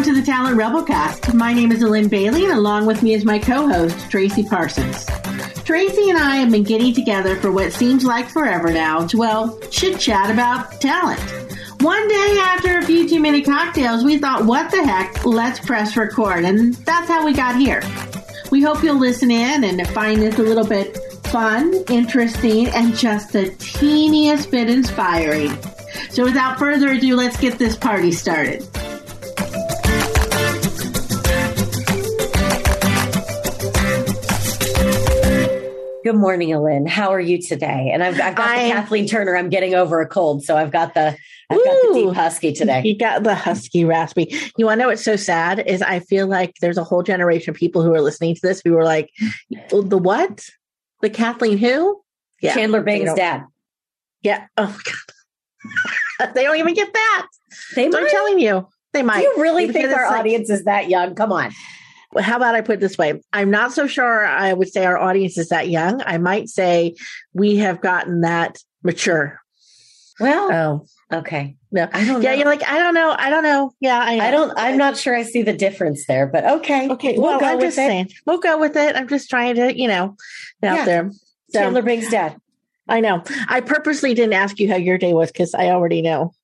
Welcome to the Talent Rebelcast. My name is Lynn Bailey, and along with me is my co-host, Tracy Parsons. Tracy and I have been getting together for what seems like forever now to, well, chit chat about talent. One day after a few too many cocktails, we thought, what the heck, let's press record, and that's how we got here. We hope you'll listen in and find this a little bit fun, interesting, and just the teeniest bit inspiring. So without further ado, let's get this party started. Good morning, Ellen. How are you today? And I've, I've got I, the Kathleen Turner. I'm getting over a cold, so I've got the I've got the deep husky today. You got the husky raspy. You want to know what's so sad is I feel like there's a whole generation of people who are listening to this who are like, the what? The Kathleen who? Yeah, Chandler Bing's dad. Yeah. Oh God. they don't even get that. They might I'm telling you, they might. Do you really because think our like, audience is that young? Come on how about I put it this way? I'm not so sure I would say our audience is that young. I might say we have gotten that mature. Well, oh, okay. No, I don't. Yeah, know. you're like I don't know. I don't know. Yeah, I, I don't. I'm not sure I see the difference there, but okay. Okay. We'll, well, I'm just it. saying we'll go with it. I'm just trying to, you know, out yeah. there. So, Chandler Bing's dad. I know. I purposely didn't ask you how your day was because I already know.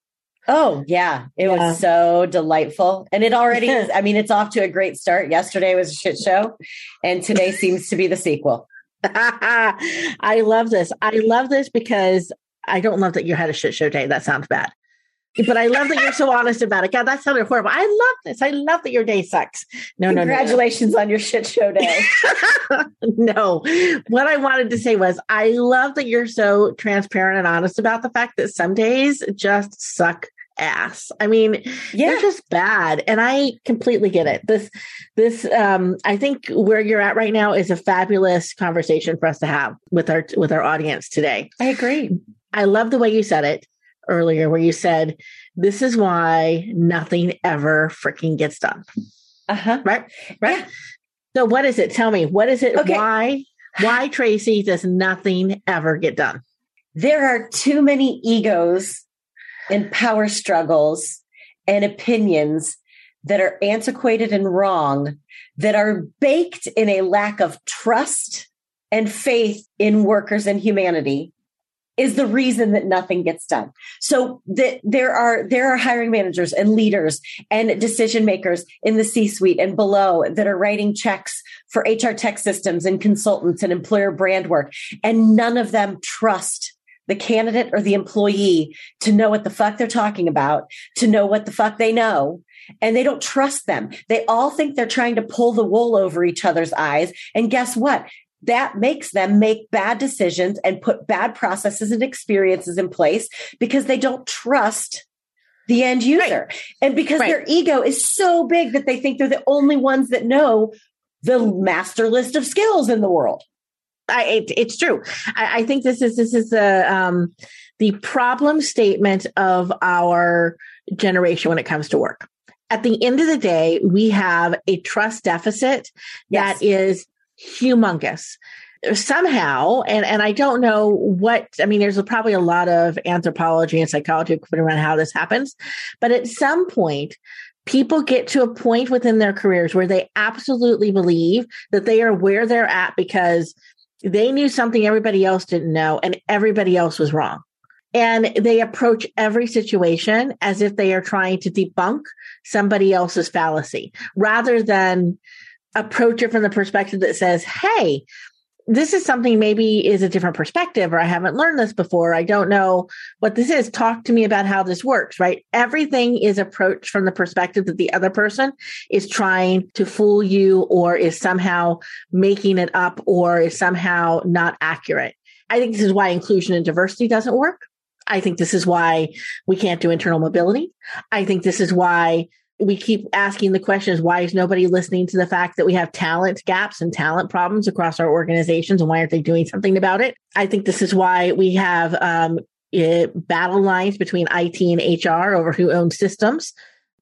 Oh, yeah. It yeah. was so delightful. And it already is. I mean, it's off to a great start. Yesterday was a shit show, and today seems to be the sequel. I love this. I love this because I don't love that you had a shit show day. That sounds bad. But I love that you're so honest about it. God, that sounded horrible. I love this. I love that your day sucks. No, no, Congratulations no, on your shit show day. no. What I wanted to say was I love that you're so transparent and honest about the fact that some days just suck ass. I mean, yeah. they're just bad. And I completely get it. This, this, um, I think where you're at right now is a fabulous conversation for us to have with our, with our audience today. I agree. I love the way you said it earlier, where you said, this is why nothing ever freaking gets done. Uh huh. Right. Right. Yeah. So what is it? Tell me, what is it? Okay. Why, why Tracy does nothing ever get done? There are too many egos and power struggles and opinions that are antiquated and wrong, that are baked in a lack of trust and faith in workers and humanity is the reason that nothing gets done. So that there are there are hiring managers and leaders and decision makers in the C-suite and below that are writing checks for HR tech systems and consultants and employer brand work and none of them trust the candidate or the employee to know what the fuck they're talking about, to know what the fuck they know. And they don't trust them. They all think they're trying to pull the wool over each other's eyes. And guess what? That makes them make bad decisions and put bad processes and experiences in place because they don't trust the end user. Right. And because right. their ego is so big that they think they're the only ones that know the master list of skills in the world. I, it, it's true. I, I, think this is this is the um, the problem statement of our generation when it comes to work. At the end of the day, we have a trust deficit yes. that is humongous somehow and and i don't know what i mean there's probably a lot of anthropology and psychology put around how this happens but at some point people get to a point within their careers where they absolutely believe that they are where they're at because they knew something everybody else didn't know, and everybody else was wrong. And they approach every situation as if they are trying to debunk somebody else's fallacy rather than approach it from the perspective that says, Hey, this is something maybe is a different perspective or I haven't learned this before. I don't know what this is. Talk to me about how this works, right? Everything is approached from the perspective that the other person is trying to fool you or is somehow making it up or is somehow not accurate. I think this is why inclusion and diversity doesn't work. I think this is why we can't do internal mobility. I think this is why we keep asking the questions why is nobody listening to the fact that we have talent gaps and talent problems across our organizations and why aren't they doing something about it? I think this is why we have um, uh, battle lines between it and hr over who owns systems.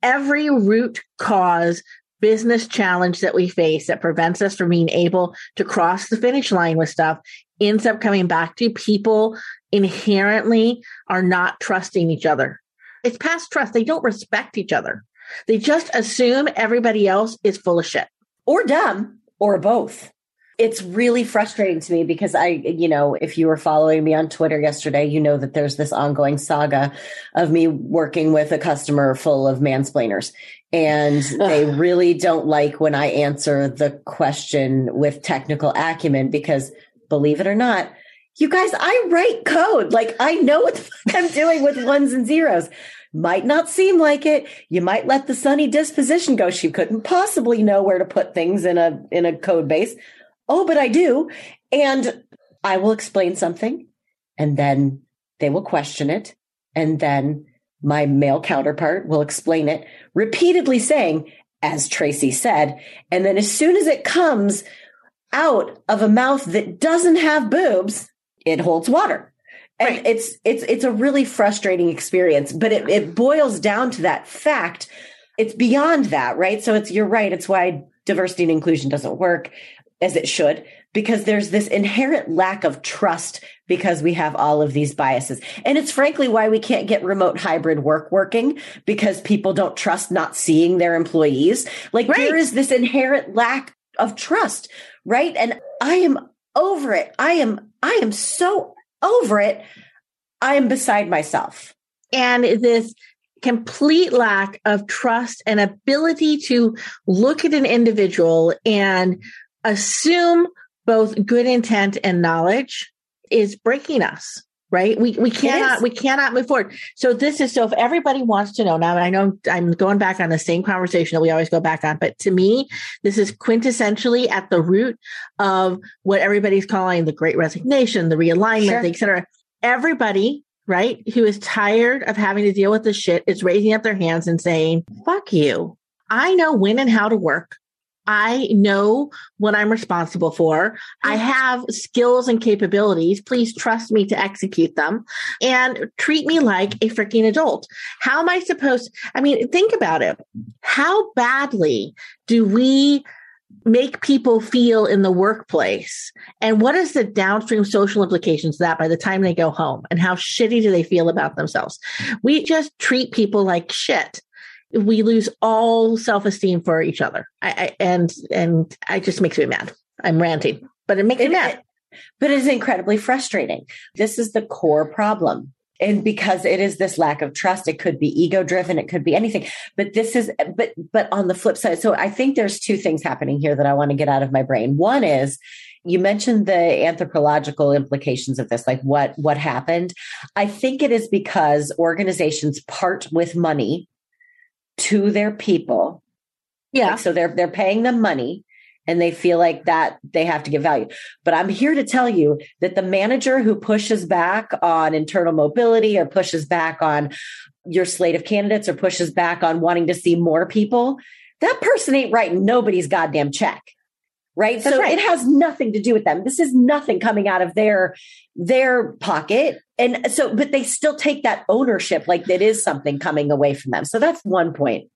Every root cause business challenge that we face that prevents us from being able to cross the finish line with stuff ends up coming back to people inherently are not trusting each other. It's past trust. They don't respect each other They just assume everybody else is full of shit or dumb or both. It's really frustrating to me because I, you know, if you were following me on Twitter yesterday, you know that there's this ongoing saga of me working with a customer full of mansplainers. And they really don't like when I answer the question with technical acumen because believe it or not, you guys, I write code. Like I know what I'm doing with ones and zeros. Might not seem like it. You might let the sunny disposition go. She couldn't possibly know where to put things in a in a code base. Oh, but I do. And I will explain something and then they will question it. And then my male counterpart will explain it, repeatedly saying, as Tracy said. And then as soon as it comes out of a mouth that doesn't have boobs, it holds water. And right. it's it's it's a really frustrating experience, but it, it boils down to that fact. It's beyond that, right? So it's you're right. It's why diversity and inclusion doesn't work as it should because there's this inherent lack of trust because we have all of these biases. And it's frankly why we can't get remote hybrid work working because people don't trust not seeing their employees. Like right. there is this inherent lack of trust, right? And I am over it. I am I am so over it. I am beside myself. And this complete lack of trust and ability to look at an individual and assume both good intent and knowledge is breaking us right? We we cannot we cannot move forward. So this is so if everybody wants to know now i know i'm going back on the same conversation that we always go back on but to me this is quintessentially at the root of what everybody's calling the great resignation the realignment sure. et cetera. Everybody right who is tired of having to deal with this shit is raising up their hands and saying fuck you. I know when and how to work I know what I'm responsible for. I have skills and capabilities. Please trust me to execute them and treat me like a freaking adult. How am I supposed? I mean, think about it. How badly do we make people feel in the workplace? And what is the downstream social implications of that by the time they go home? And how shitty do they feel about themselves? We just treat people like shit we lose all self-esteem for each other. I, I, and and it just makes me mad. I'm ranting, but it makes it, me mad. It, but it is incredibly frustrating. This is the core problem. And because it is this lack of trust, it could be ego driven, it could be anything. But this is but but on the flip side, so I think there's two things happening here that I want to get out of my brain. One is you mentioned the anthropological implications of this like what what happened i think it is because organizations part with money to their people. Yeah. Like, so they're they're paying them money and they feel like that they have to give value. But I'm here to tell you that the manager who pushes back on internal mobility or pushes back on your slate of candidates or pushes back on wanting to see more people, that person ain't writing nobody's goddamn check. Right. That's so right. it has nothing to do with them. This is nothing coming out of their their pocket. And so, but they still take that ownership like that is something coming away from them. So that's one point.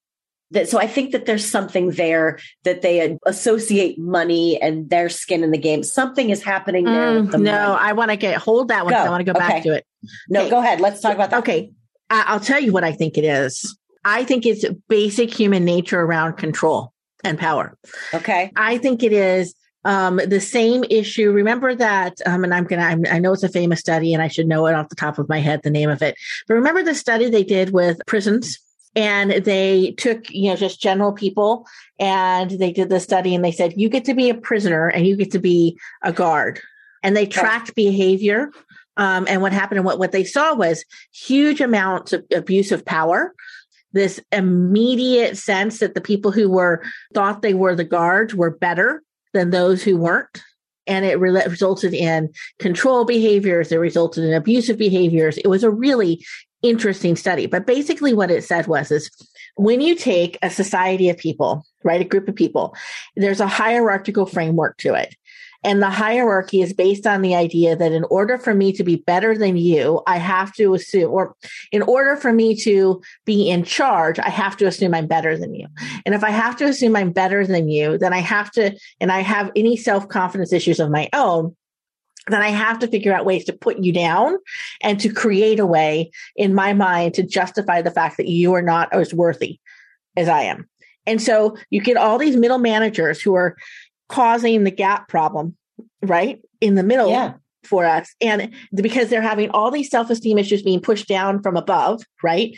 That, so I think that there's something there that they associate money and their skin in the game. Something is happening there. Mm, the no, money. I want to get hold that one. I want to go okay. back to it. No, okay. go ahead. Let's talk about that. Okay. I'll tell you what I think it is. I think it's basic human nature around control and power. Okay. I think it is um, the same issue. Remember that, um, and I'm gonna, i know it's a famous study, and I should know it off the top of my head, the name of it. But remember the study they did with prisons, and they took, you know, just general people, and they did the study, and they said you get to be a prisoner, and you get to be a guard, and they tracked okay. behavior. Um, and what happened and what, what they saw was huge amounts of abuse of power this immediate sense that the people who were thought they were the guards were better than those who weren't. And it re- resulted in control behaviors. It resulted in abusive behaviors. It was a really interesting study. But basically what it said was is when you take a society of people, right, a group of people, there's a hierarchical framework to it. And the hierarchy is based on the idea that in order for me to be better than you, I have to assume, or in order for me to be in charge, I have to assume I'm better than you. And if I have to assume I'm better than you, then I have to, and I have any self confidence issues of my own, then I have to figure out ways to put you down and to create a way in my mind to justify the fact that you are not as worthy as I am. And so you get all these middle managers who are causing the gap problem, right? In the middle Yeah. for us. And because they're having all these self esteem issues being pushed down from above, right?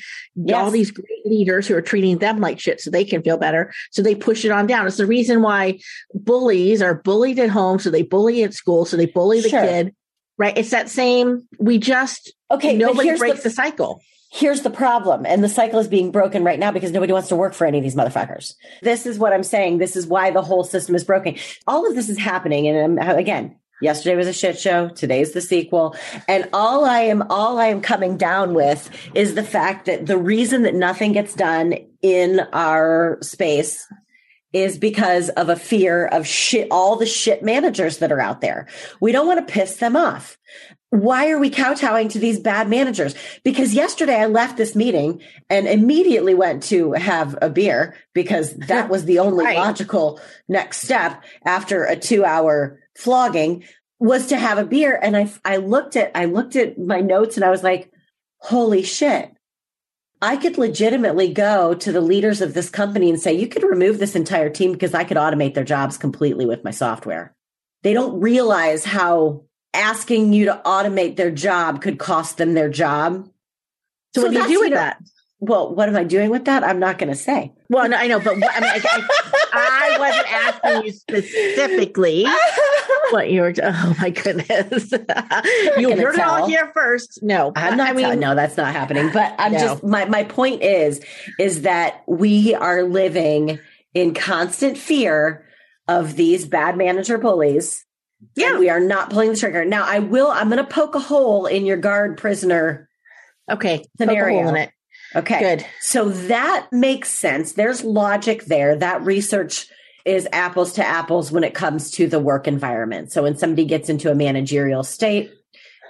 All these great leaders who are treating them like shit so they can feel better. So they push it on down. It's the reason why bullies are bullied at home. So they bully at school. So they bully the Sure. kid, right? It's that same, we just, Okay, nobody breaks the, the cycle. Here's the problem. And the cycle is being broken right now because nobody wants to work for any of these motherfuckers. This is what i'm saying. This is why the whole system is broken. All of this is happening. And um, again yesterday was a shit show. Today's the sequel. And all i am all i am coming down with is the fact that the reason that nothing gets done in our space is because of a fear of shit all the shit managers that are out there. We don't want to piss them off why are we kowtowing to these bad managers? Because yesterday I left this meeting and immediately went to have a beer because that was the only Right. logical next step after a two hour flogging was to have a beer. And I, I looked at, I looked at my notes and I was like, holy shit. I could legitimately go to the leaders of this company and say, you could remove this entire team because I could automate their jobs completely with my software. They don't realize how asking you to automate their job could cost them their job. So, what do you do with that? Well, what am I doing with that? I'm not going to say. Well, no, I know, but what, I mean, I, I, I wasn't asking you specifically what you were. Oh my goodness, you heard it all here first. No, I'm not. I mean, no, that's not happening. But I'm No. just my my point is is that we are living in constant fear of these bad manager bullies. Yeah. we are not pulling the trigger. Now, I will. I'm going to poke a hole in your guard prisoner. okay, poke a Scenario. hole in it. Okay, Good. So that makes sense. There's logic there. That research is apples to apples when it comes to the work environment. So when somebody gets into a managerial state,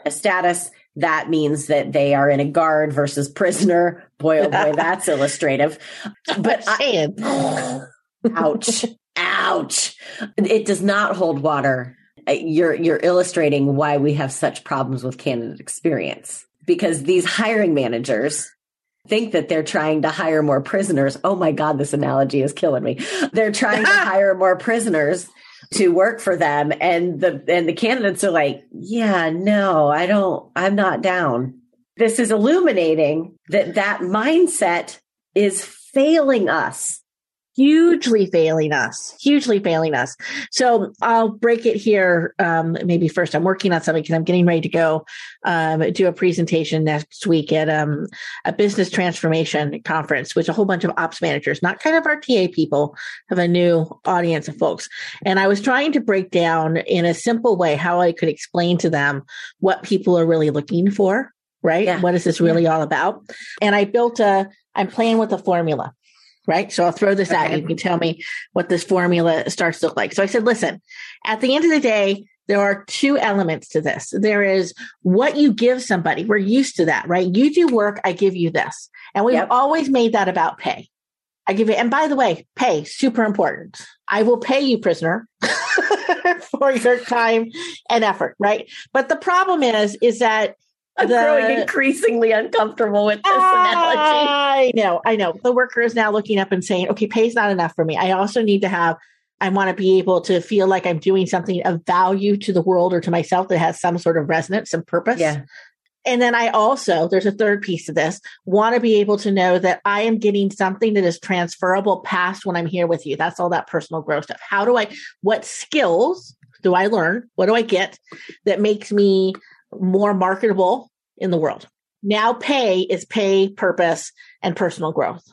a status, that means that they are in a guard versus prisoner. Boy, oh boy, that's illustrative. But I, ouch, ouch. It does not hold water. You're you're illustrating why we have such problems with candidate experience because these hiring managers think that they're trying to hire more prisoners. Oh my god, this analogy is killing me. They're trying to hire more prisoners to work for them and the and the candidates are like, "Yeah, no, I don't I'm not down." This is illuminating that that mindset is failing us. Hugely failing us hugely failing us. So i'll break it here um, maybe first. I'm working on something because i'm getting ready to go um, do a presentation next week at um, a business transformation conference which a whole bunch of ops managers not kind of our ta people have a new audience of folks. And i was trying to break down in a simple way how i could explain to them what people are really looking for right? Yeah. what is this really all about? And i built a i'm playing with a formula right? So I'll throw this at Okay. you. You can tell me what this formula starts to look like. So I said, listen, at the end of the day, there are two elements to this. There is what you give somebody. We're used to that, right? You do work, I give you this. And we've Yep. always made that about pay. I give you, and by the way, pay, super important. I will pay you, prisoner, for your time and effort, right? But the problem is, is that I'm the- growing increasingly uncomfortable with this analogy. I know, I know. The worker is now looking up and saying, okay, pay's not enough for me. I also need to have, I want to be able to feel like I'm doing something of value to the world or to myself that has some sort of resonance and purpose. Yeah. And then I also, there's a third piece of this, want to be able to know that I am getting something that is transferable past when I'm here with you. That's all that personal growth stuff. How do I, what skills do I learn? What do I get that makes me more marketable in the world? Now pay is pay, purpose, and personal growth.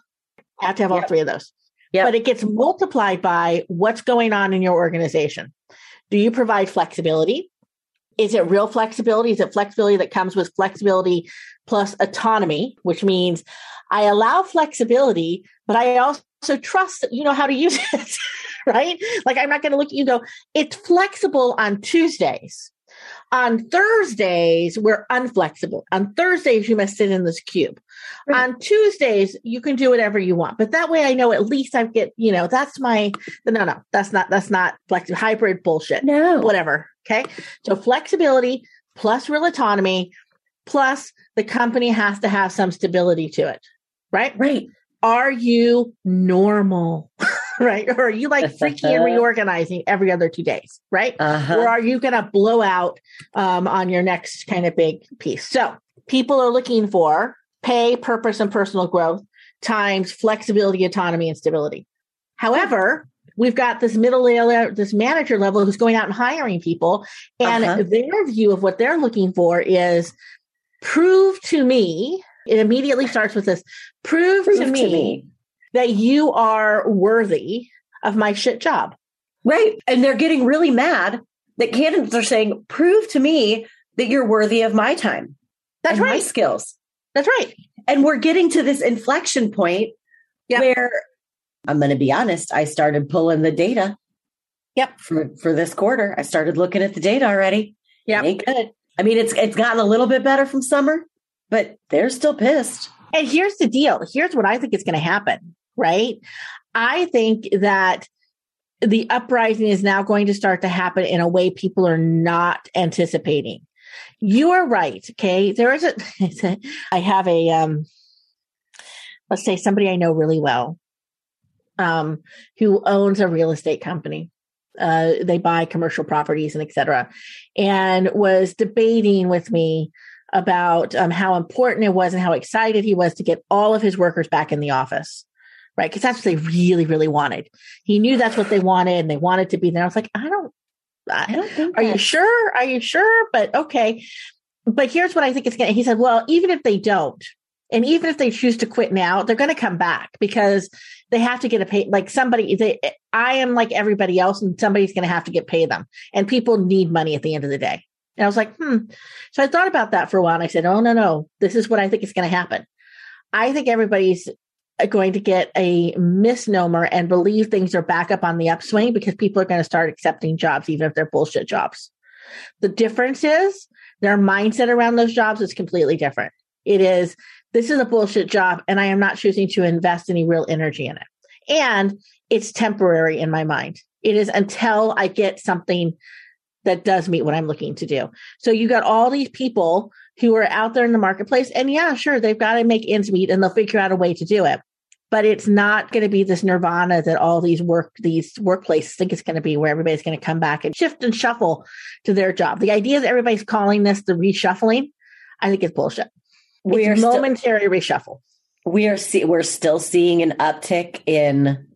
I have to have all Yep. three of those. Yep. But it gets multiplied by what's going on in your organization. Do you provide flexibility? Is it real flexibility? Is it flexibility that comes with flexibility plus autonomy, which means I allow flexibility, but I also trust that you know how to use it, right? Like I'm not going to look at you and go, it's flexible on Tuesdays. On Thursdays, we're unflexible. On Thursdays, you must sit in this cube. Right. On Tuesdays, you can do whatever you want. But that way I know at least I get, you know, that's my no, no, that's not that's not flexible hybrid bullshit No. whatever. Okay. So flexibility plus real autonomy plus the company has to have some stability to it. Right. Right. are you normal? right? Or are you like freaking and reorganizing every other two days? Right? Uh-huh. Or are you going to blow out um, on your next kind of big piece? So people are looking for pay, purpose, and personal growth times flexibility, autonomy, and stability. However, we've got this middle layer, this manager level who's going out and hiring people, and uh-huh. their view of what they're looking for is prove to me. It immediately starts with this prove, prove to, me to me that you are worthy of my shit job. Right. And they're getting really mad that candidates are saying, prove to me that you're worthy of my time. That's right. My skills. That's right. And we're getting to this inflection point yep. where I'm going to be honest, I started pulling the data. Yep. For for this quarter, I started looking at the data already. Yeah. Ain't good. I mean, it's it's gotten a little bit better from summer, but they're still pissed. And here's the deal. Here's what I think is going to happen, right? I think that the uprising is now going to start to happen in a way people are not anticipating. You are right. Okay. There is a, I have a, um, let's say somebody I know really well, um, who owns a real estate company. Uh, they buy commercial properties and etc. And was debating with me about um, how important it was and how excited he was to get all of his workers back in the office right? Because that's what they really, really wanted. He knew that's what they wanted and they wanted to be there. I was like, I don't, I don't think. Are you sure? Are you sure? But okay. But here's what I think it's going to, he said, well, even if they don't, and even if they choose to quit now, they're going to come back because they have to get a pay, like somebody, they, I am like everybody else and somebody's going to have to get pay them and people need money at the end of the day. And I was like, hmm. So I thought about that for a while and I said, oh, no, no, this is what I think is going to happen. I think everybody's going to get a misnomer and believe things are back up on the upswing because people are going to start accepting jobs, even if they're bullshit jobs. The difference is their mindset around those jobs is completely different. It is, this is a bullshit job and I am not choosing to invest any real energy in it. And it's temporary in my mind. It is until I get something that does meet what I'm looking to do. So you got all these people who are out there in the marketplace. And yeah, sure, they've got to make ends meet and they'll figure out a way to do it. But it's not going to be this nirvana that all these work these workplaces think it's going to be where everybody's going to come back and shift and shuffle to their job. The idea that everybody's calling this the reshuffling. I think it's bullshit. We are momentary still, reshuffle. We are see, we're still seeing an uptick in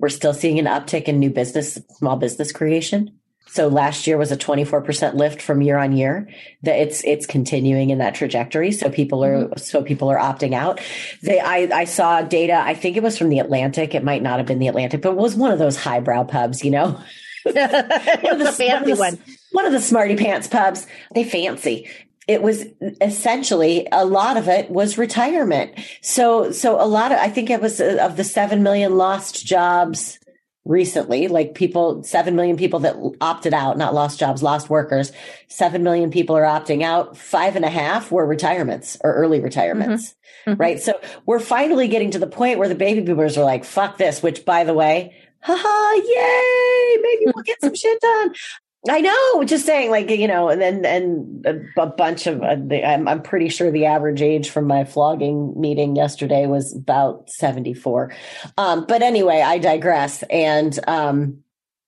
we're still seeing an uptick in new business small business creation so last year was a 24% lift from year on year that it's, it's continuing in that trajectory. So people are, mm-hmm. so people are opting out. They, I, I saw data. I think it was from the Atlantic. It might not have been the Atlantic, but it was one of those highbrow pubs, you know? one of the fancy one, one. Of the smarty pants pubs. They fancy it was essentially a lot of it was retirement. So, so a lot of, I think it was uh, of the 7 million lost jobs recently, like people, 7 million people that opted out, not lost jobs, lost workers. 7 million people are opting out. Five and a half were retirements or early retirements, mm-hmm. Mm-hmm. right? So we're finally getting to the point where the baby boomers are like, fuck this, which by the way, haha, yay, maybe we'll get some shit done. I know, just saying, like you know, and then and a, a bunch of uh, the, I'm, I'm pretty sure the average age from my flogging meeting yesterday was about 74. Um, but anyway, I digress, and um,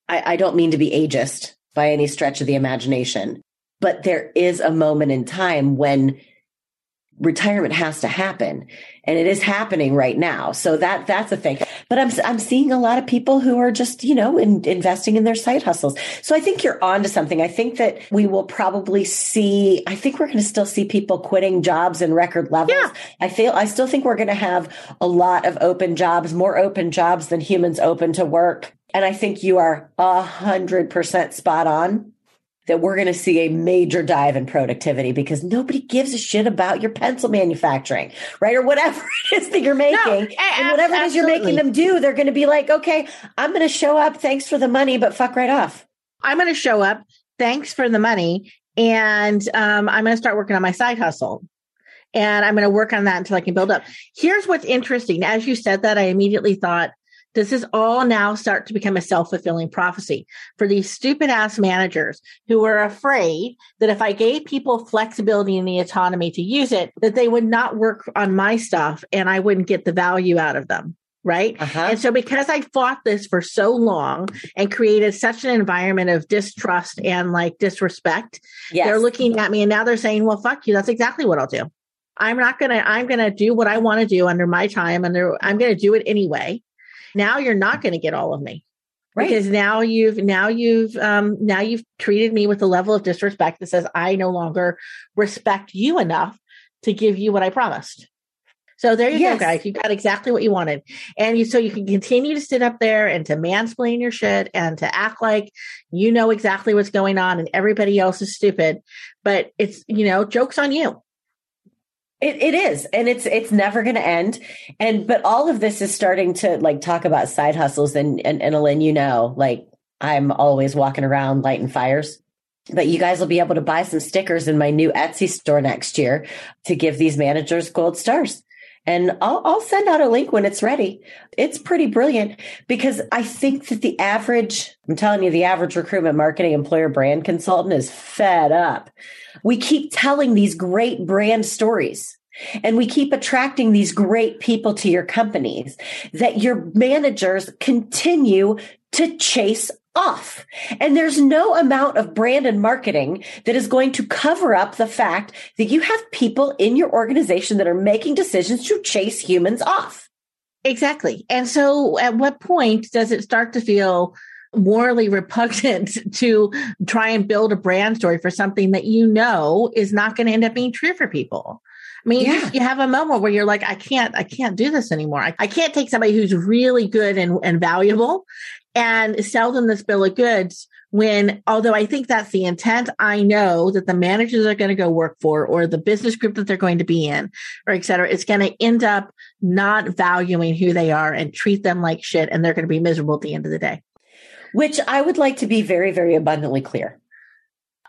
I, I don't mean to be ageist by any stretch of the imagination, but there is a moment in time when retirement has to happen and it is happening right now. So that that's a thing. But i'm i'm seeing a lot of people who are just you know in, investing in their side hustles. So i think you're on to something. I think that we will probably see i think we're going to still see people quitting jobs in record levels. Yeah. i feel i still think we're going to have a lot of open jobs more open jobs than humans open to work. And i think you are a hundred percent spot on that we're going to see a major dive in productivity because nobody gives a shit about your pencil manufacturing, right? Or whatever it is that you're making. No, and whatever it is you're making them do, they're going to be like, okay, I'm going to show up. Thanks for the money, but fuck right off. I'm going to show up. Thanks for the money. And um, I'm going to start working on my side hustle. And I'm going to work on that until I can build up. Here's what's interesting. As you said that, I immediately thought does this all now start to become a self fulfilling prophecy for these stupid ass managers who are afraid that if I gave people flexibility and the autonomy to use it, that they would not work on my stuff and I wouldn't get the value out of them? Right. Uh-huh. And so, because I fought this for so long and created such an environment of distrust and like disrespect, yes. they're looking at me and now they're saying, well, fuck you. That's exactly what I'll do. I'm not going to, I'm going to do what I want to do under my time and I'm going to do it anyway. Now you're not going to get all of me. Right. Because now you've now you've um now you've treated me with a level of disrespect that says I no longer respect you enough to give you what I promised. So there you yes. go, guys. You got exactly what you wanted. And you so you can continue to sit up there and to mansplain your shit and to act like you know exactly what's going on and everybody else is stupid. But it's, you know, jokes on you. It, it is, and it's it's never going to end. And but all of this is starting to like talk about side hustles, and and and Elaine, you know, like I'm always walking around lighting fires. But you guys will be able to buy some stickers in my new Etsy store next year to give these managers gold stars. And I'll, I'll send out a link when it's ready. It's pretty brilliant because I think that the average, I'm telling you, the average recruitment marketing employer brand consultant is fed up we keep telling these great brand stories. And we keep attracting these great people to your companies that your managers continue to chase off. And there's no amount of brand and marketing that is going to cover up the fact that you have people in your organization that are making decisions to chase humans off. Exactly. And so at what point does it start to feel morally repugnant to try and build a brand story for something that you know is not going to end up being true for people. I mean, yeah. you, have a moment where you're like, I can't, I can't do this anymore. I, I can't take somebody who's really good and, and valuable and sell them this bill of goods when, although I think that's the intent, I know that the managers are going to go work for or the business group that they're going to be in or et cetera, it's going to end up not valuing who they are and treat them like shit. And they're going to be miserable at the end of the day which I would like to be very, very abundantly clear.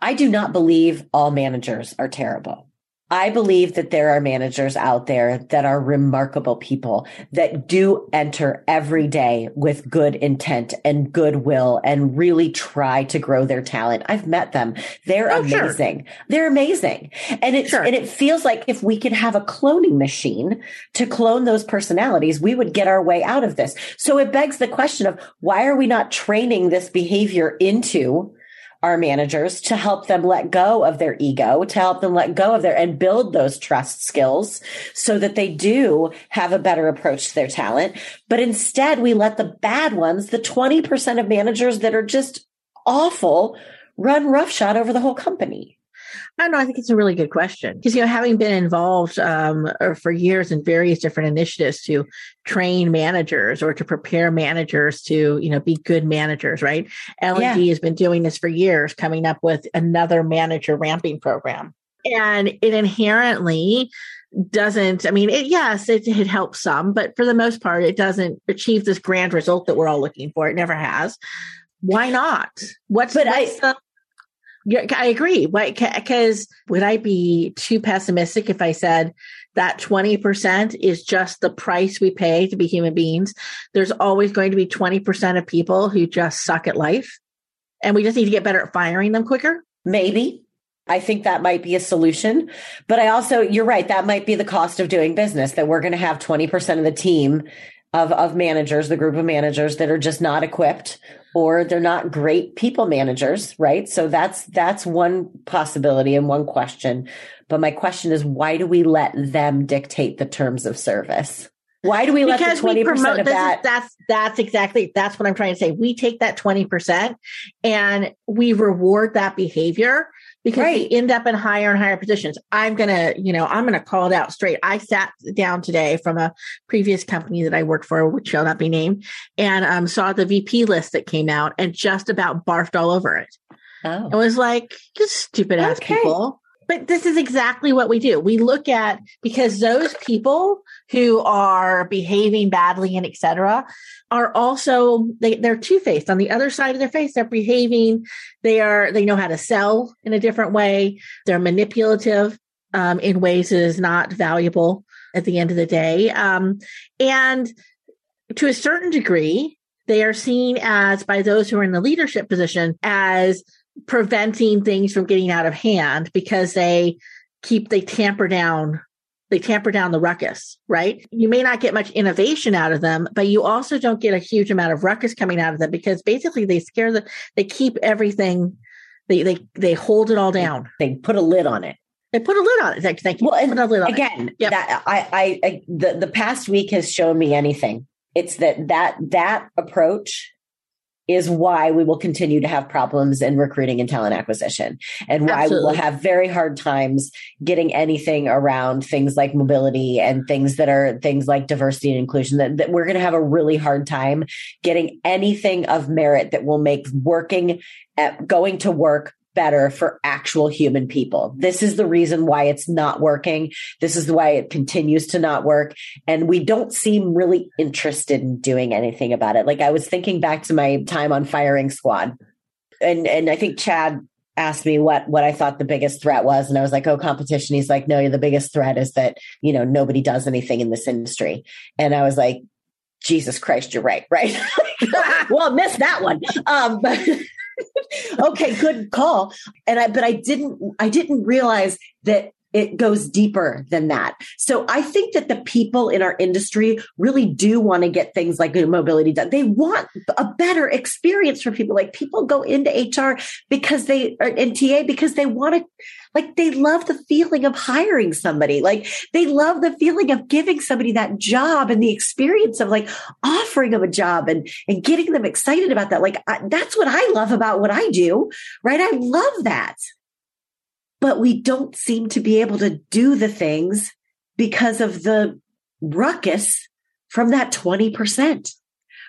I do not believe all managers are terrible. I believe that there are managers out there that are remarkable people that do enter every day with good intent and goodwill and really try to grow their talent. I've met them. They're oh, amazing. Sure. They're amazing. And it, sure. and it feels like if we could have a cloning machine to clone those personalities, we would get our way out of this. So it begs the question of why are we not training this behavior into our managers to help them let go of their ego, to help them let go of their and build those trust skills so that they do have a better approach to their talent. But instead, we let the bad ones, the 20% of managers that are just awful, run roughshod over the whole company. I don't know. I think it's a really good question because, you know, having been involved um, for years in various different initiatives to train managers or to prepare managers to, you know, be good managers, right? Yeah. has been doing this for years, coming up with another manager ramping program. And it inherently doesn't, I mean, it, yes, it, it helps some, but for the most part, it doesn't achieve this grand result that we're all looking for. It never has. Why not? What's, but what's I, the I agree. Why? Because would I be too pessimistic if I said that 20% is just the price we pay to be human beings? There's always going to be 20% of people who just suck at life. And we just need to get better at firing them quicker. Maybe. I think that might be a solution. But I also, you're right, that might be the cost of doing business that we're going to have 20% of the team of, of managers, the group of managers that are just not equipped or they're not great people managers, right? So that's, that's one possibility and one question. But my question is, why do we let them dictate the terms of service? Why do we let because the 20% promote, of that? Is, that's, that's exactly, that's what I'm trying to say. We take that 20% and we reward that behavior because right. they end up in higher and higher positions. I'm going to, you know, I'm going to call it out straight. I sat down today from a previous company that I worked for, which shall not be named, and um, saw the VP list that came out and just about barfed all over it. Oh. It was like, just stupid ass okay. people. But this is exactly what we do. We look at because those people who are behaving badly and etc are also they, they're two-faced. On the other side of their face they're behaving they are they know how to sell in a different way. They're manipulative um, in ways that is not valuable at the end of the day. Um, and to a certain degree, they are seen as by those who are in the leadership position as preventing things from getting out of hand because they keep they tamper down they tamper down the ruckus, right? You may not get much innovation out of them, but you also don't get a huge amount of ruckus coming out of them because basically they scare the they keep everything they they they hold it all down. They put a lid on it. They put a lid on it. Thank, you. Well, Put a lid on it. again, Yep. that I, I, I, the the past week has shown me anything. It's that that that approach is why we will continue to have problems in recruiting and talent acquisition, and why we will have very hard times getting anything around things like mobility and things that are things like diversity and inclusion. That, that we're going to have a really hard time getting anything of merit that will make working at going to work better for actual human people. This is the reason why it's not working. This is why it continues to not work. And we don't seem really interested in doing anything about it. Like I was thinking back to my time on firing squad. And and I think Chad asked me what what I thought the biggest threat was and I was like, "Oh, competition." He's like, "No, the biggest threat is that, you know, nobody does anything in this industry." And I was like, Jesus Christ, you're right, right? well, missed that one. Um, but okay, good call. And I, but I didn't, I didn't realize that it goes deeper than that. So I think that the people in our industry really do want to get things like mobility done. They want a better experience for people. Like people go into HR because they are in TA because they want to, like they love the feeling of hiring somebody. Like they love the feeling of giving somebody that job and the experience of like offering them a job and and getting them excited about that. Like I, that's what I love about what I do, right? I love that. But we don't seem to be able to do the things because of the ruckus from that 20%,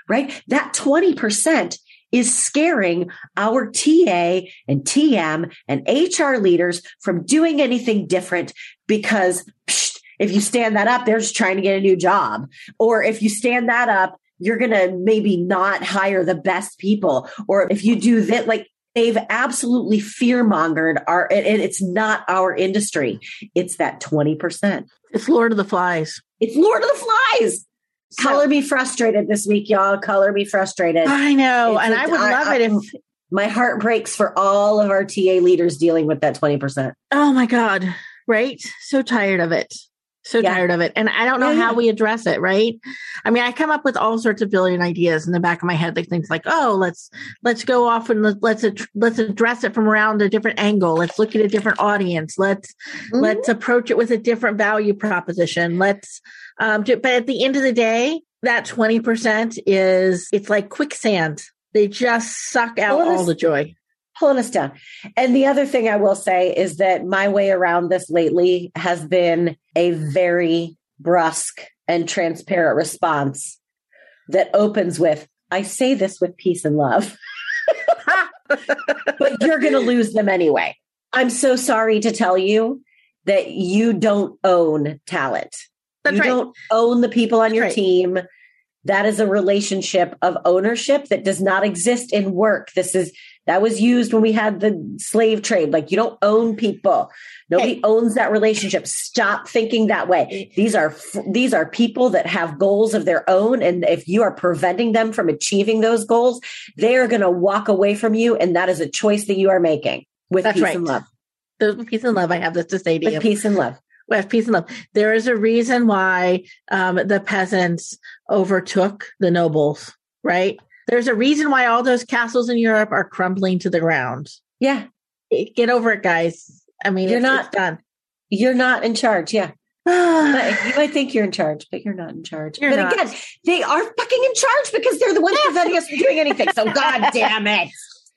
right? That 20% is scaring our TA and TM and HR leaders from doing anything different because psh, if you stand that up, they're just trying to get a new job. Or if you stand that up, you're going to maybe not hire the best people. Or if you do that, like they've absolutely fear mongered our, and it's not our industry. It's that 20%. It's Lord of the Flies. It's Lord of the Flies. So- Color me frustrated this week, y'all. Color me frustrated. I know, It's and a- I would love I- it if. My heart breaks for all of our TA leaders dealing with that 20%. Oh my God! Right? So tired of it. So Yeah. tired of it, and I don't know Yeah, how yeah. we address it. Right? I mean, I come up with all sorts of billion ideas in the back of my head, like things like, "Oh, let's let's go off and let, let's ad- let's address it from around a different angle. Let's look at a different audience. Let's Mm-hmm. let's approach it with a different value proposition let's um do, but at the end of the day that 20% is it's like quicksand they just suck out Well, all the joy pulling us down. And the other thing I will say is that my way around this lately has been a very brusque and transparent response that opens with, I say this with peace and love, but you're going to lose them anyway. I'm so sorry to tell you that you don't own talent. That's you right. don't own the people on That's your right. team. That is a relationship of ownership that does not exist in work. This is that was used when we had the slave trade. Like you don't own people. Nobody Hey. owns that relationship. Stop thinking that way. These are these are people that have goals of their own, and if you are preventing them from achieving those goals, they are going to walk away from you, and that is a choice that you are making with That's peace right. and love. With peace and love i have this to say to With you peace and love. With peace and love there is a reason why um, the peasants overtook the nobles right there's a reason why all those castles in europe are crumbling to the ground Yeah, get over it guys i mean You're it's, not- it's done you're not in charge. Yeah. You might think you're in charge, but you're not in charge. You're but not. again, they are fucking in charge because they're the ones preventing us from doing anything. So god damn it.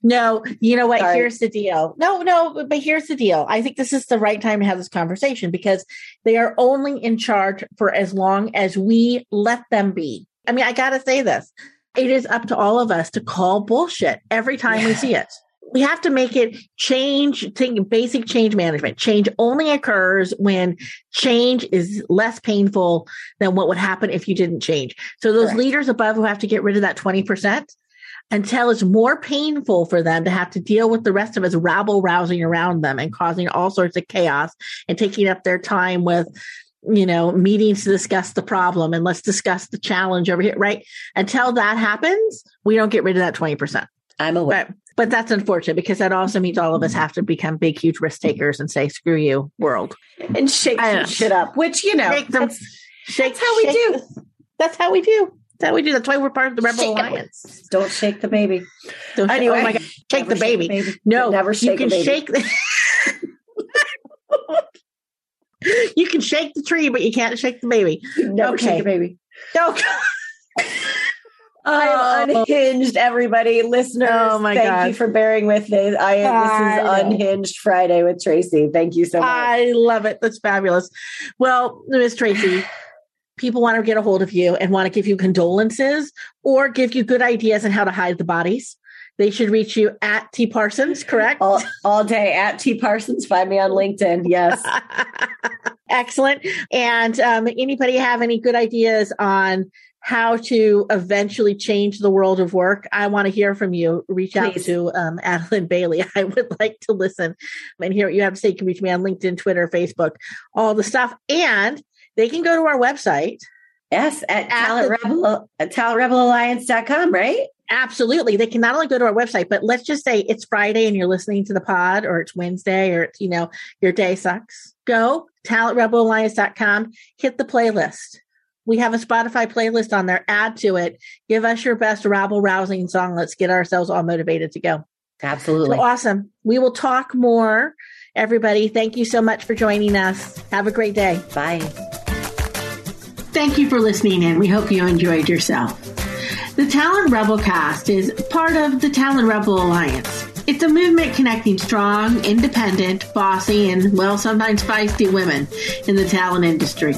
No, you know what? Sorry. Here's the deal. No, no, but here's the deal. I think this is the right time to have this conversation because they are only in charge for as long as we let them be. I mean, I got to say this. It is up to all of us to call bullshit every time we see it. We have to make it change, think basic change management. Change only occurs when change is less painful than what would happen if you didn't change. So those Correct. leaders above who have to get rid of that 20%, until it's more painful for them to have to deal with the rest of us rabble rousing around them and causing all sorts of chaos and taking up their time with you know, meetings to discuss the problem and let's discuss the challenge over here, right? Until that happens, we don't get rid of that 20%. I'm aware. But, but that's unfortunate because that also means all of us mm-hmm. have to become big, huge risk takers and say, screw you, world. And shake some shit up, which, you know, Shake them- that's, Shake, that's how we shake do. that's how we do. That's how we do. That's why we're part of the Rebel Shake it. Alliance. Don't shake the baby. Don't- Anyway, oh my God. Shake Never the baby. No, never shake you can baby. shake the You can shake the tree, but you can't shake the baby. Never Okay. shake the baby. No. I'm Oh. unhinged, everybody. Listeners, Oh, my thank God. you for bearing with this. I, am, this is Unhinged Friday with Tracy. Thank you so much. I love it. That's fabulous. Well, Miss Tracy, people want to get a hold of you and want to give you condolences or give you good ideas on how to hide the bodies. They should reach you at T Parsons, correct? all, all day at T Parsons. Find me on LinkedIn. Yes. Excellent. And um, anybody have any good ideas on how to eventually change the world of work? I want to hear from you. Reach out to um, Adeline Bailey. I would like to listen and hear what you have to say. You can reach me on LinkedIn, Twitter, Facebook, all the stuff. And they can go to our website. Yes. At, At Talent the- talentrebelalliance.com, right? Absolutely. They can not only go to our website, but let's just say it's Friday and you're listening to the pod or it's Wednesday or it's, you know, your day sucks. Go talentrebelalliance.com, hit the playlist. We have a Spotify playlist on there. Add to it. Give us your best rabble rousing song. Let's get ourselves all motivated to go. Absolutely. So awesome. We will talk more. Everybody, thank you so much for joining us. Have a great day. Bye. Thank you for listening in. We hope you enjoyed yourself. The Talent Rebel cast is part of the Talent Rebel Alliance. It's a movement connecting strong, independent, bossy, and, well, sometimes feisty women in the talent industry.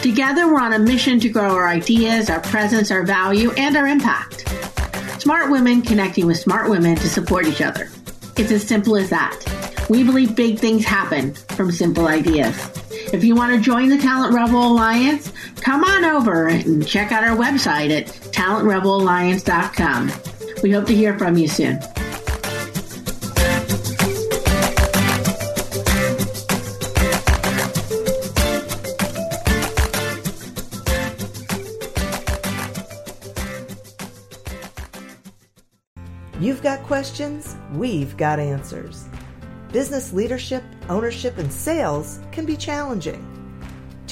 Together, we're on a mission to grow our ideas, our presence, our value, and our impact. Smart women connecting with smart women to support each other. It's as simple as that. We believe big things happen from simple ideas. If you want to join the Talent Rebel Alliance, come on over and check out our website at talentrebelalliance.com. We hope to hear from you soon. You've got questions, we've got answers. Business leadership, ownership, and sales can be challenging.